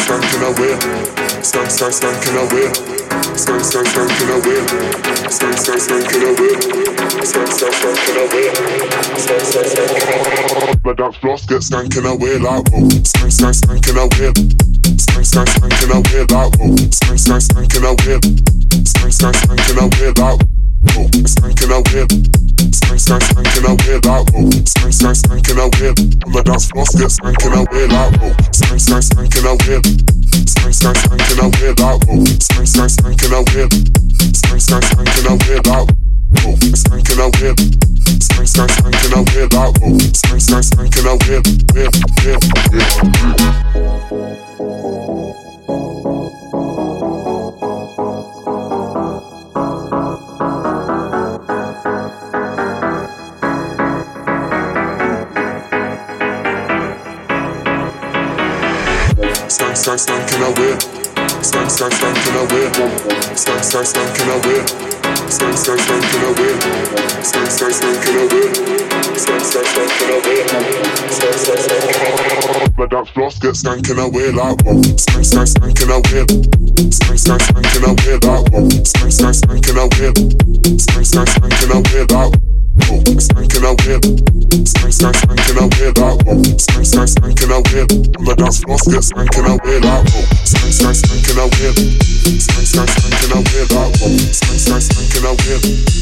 stank, stanking away. Stank, stank, stanking away. Stank, stank, stanking away. Stank, stank, stanking away. Stank, stank, stanking away. Stank, stank, stanking away. My dance floors get stanking away like whoa. Stank, stank, stanking away. Stank, stank, stanking away like whoa. Stank, stank, stanking away. Stank, stank, stanking away like whoa. Stanking away. Stank, stank, stanking away like whoa. Stank, stank, stanking away. My dance floors get stanking away like whoa. Stank, stank, stanking away. Stank, stank, stanking away like whoa. Stank, stank, stanking away. Stank, stank, stanking away like whoa. Stanking away. Stank, stank, stanking away like whoa. Stank, stank, stanking away. Yeah, yeah, yeah. Stank, stank, stanking away. Stank, stank, stanking away. Stank, stank, stanking away. Stank, stank, stanking away. Stank, stank, stanking away. Stank, stank, stanking away. Stank, stank, stanking away. My dance floors get stanking away like whoa. Stank, stank, stanking away. Stank, stank, stanking away like whoa. Stank, stank, stanking away. Stank, stank, stanking away like whoa. Stanking away. Stank, stank, stanking away like whoa. Stank, stank, stanking away. My dance floors get stanking away like whoa. Stank, stank, stanking away. Stank, stank, stanking away like whoa. Stank, stank, stanking away. Stank,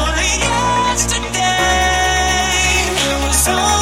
only yesterday. So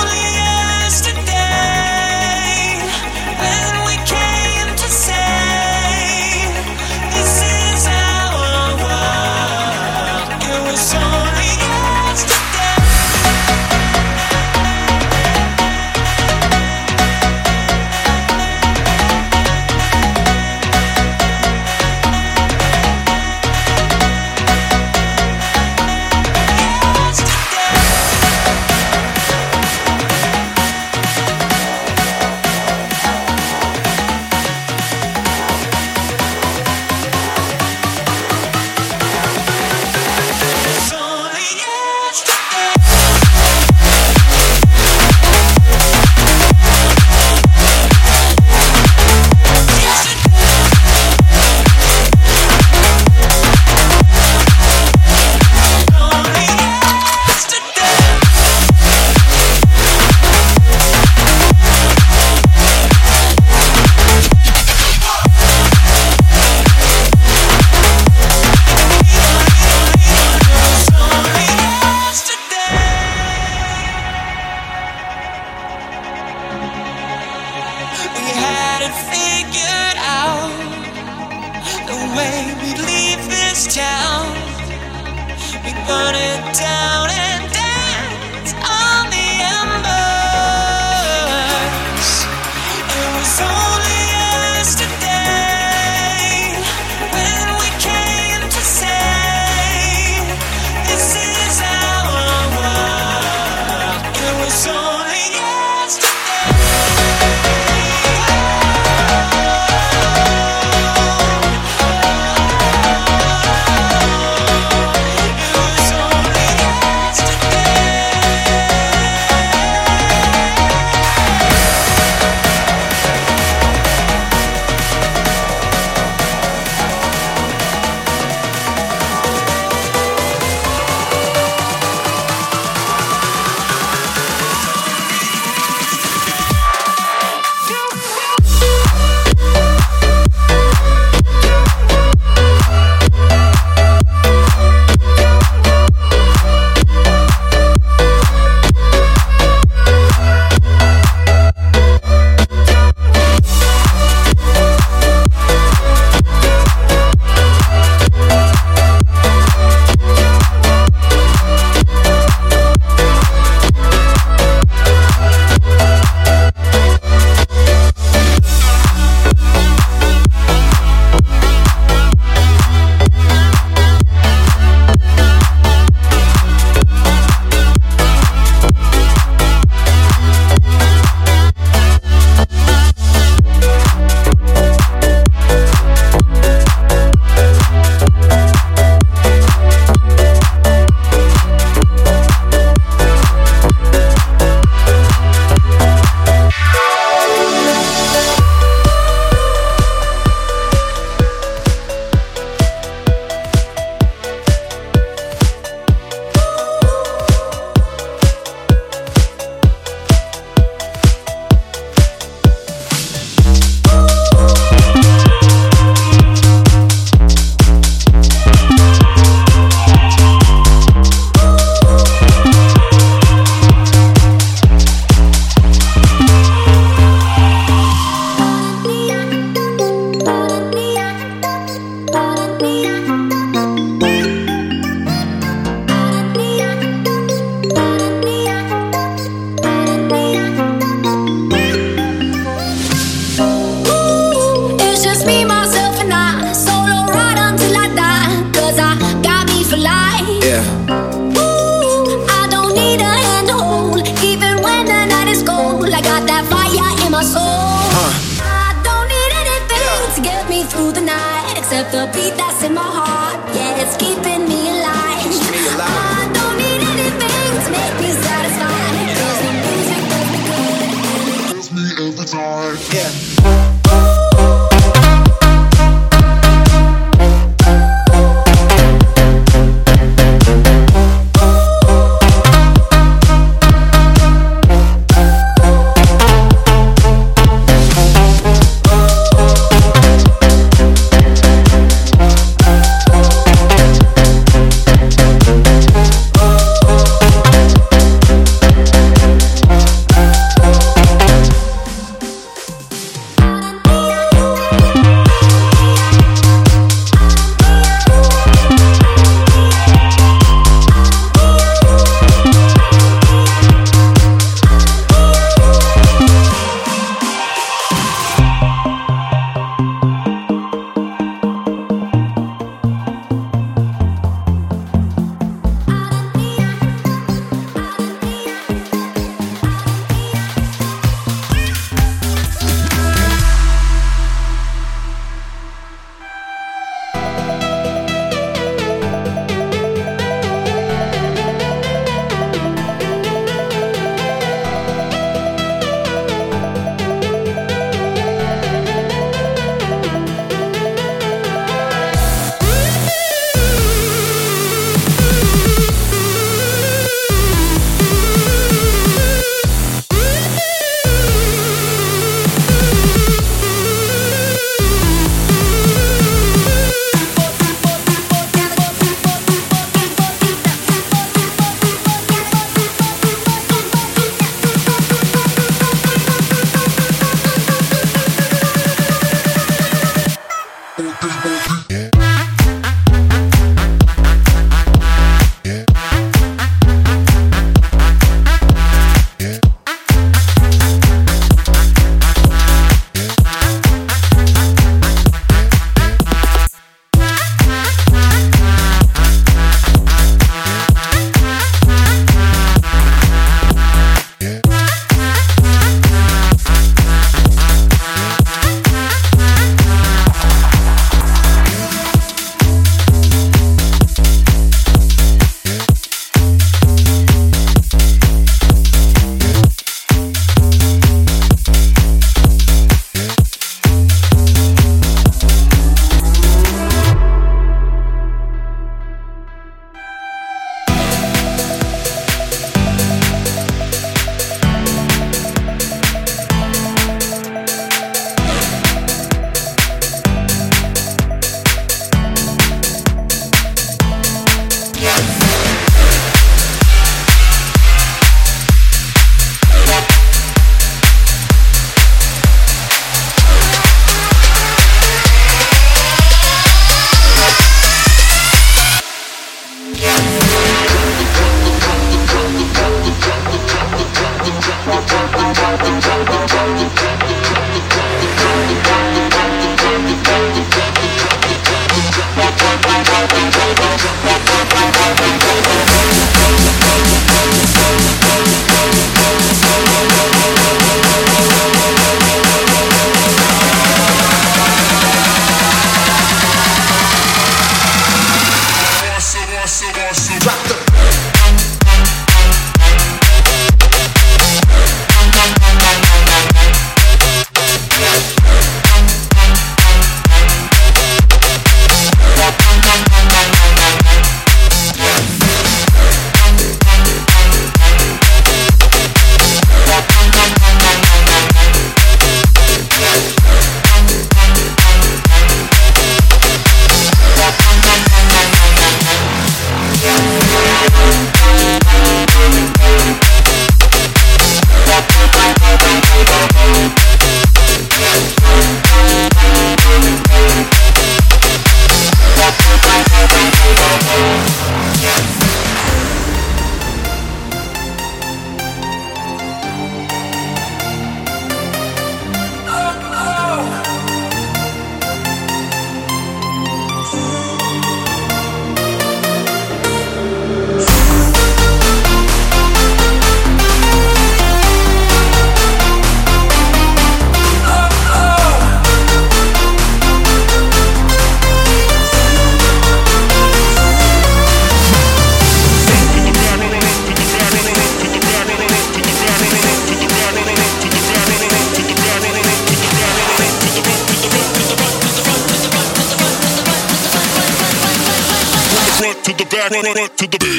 to the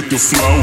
hit the flow.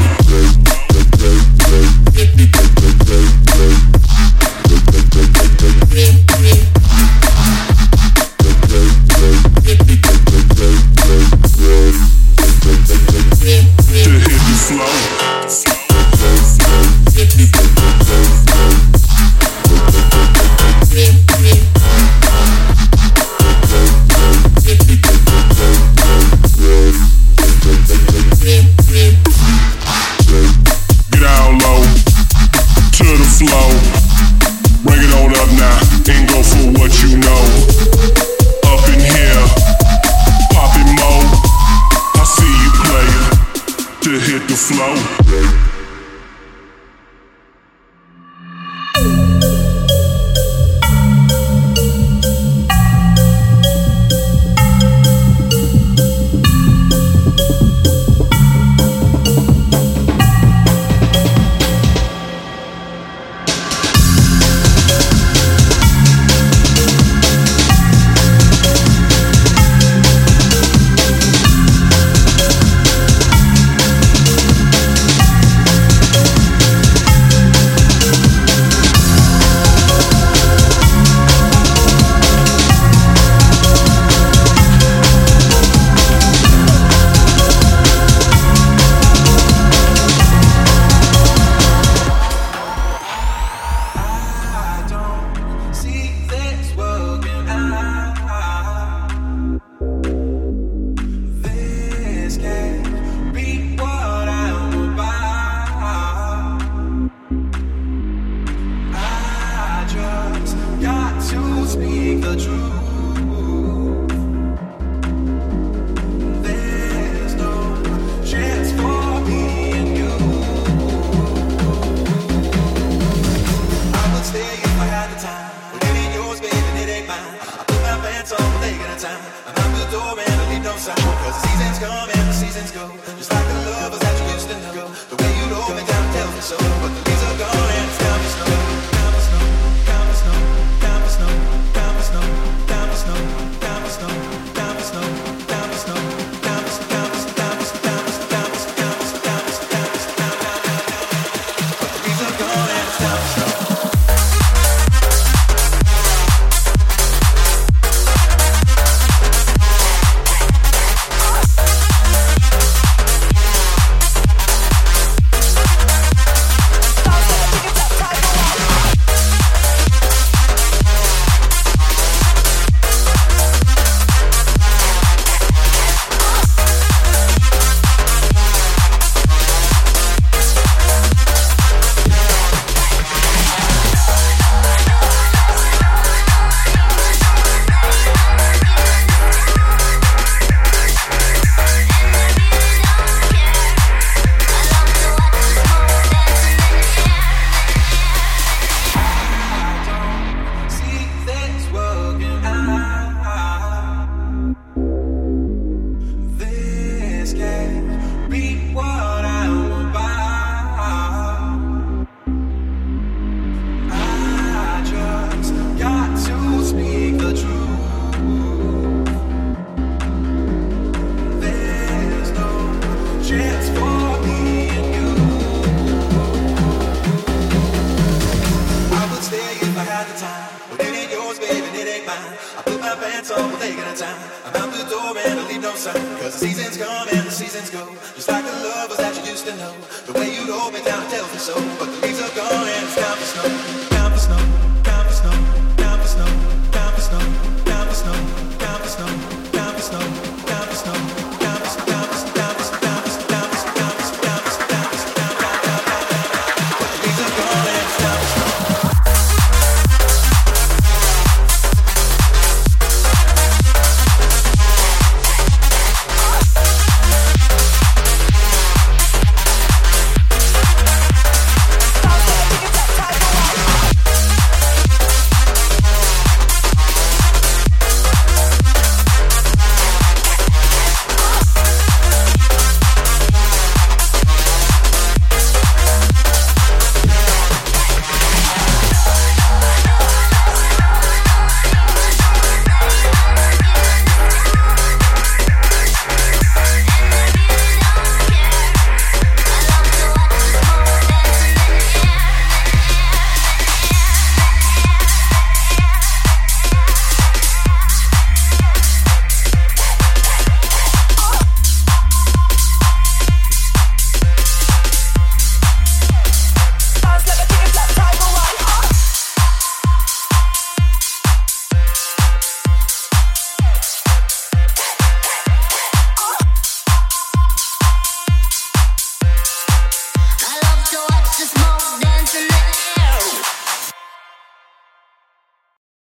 We're taking our time. I'm out the door and I leave no sign. Cause the seasons come and the seasons go. Just like the lovers that you used to know. The way you'd hold me down and tell me so. But the leaves are gone and it's time for snow.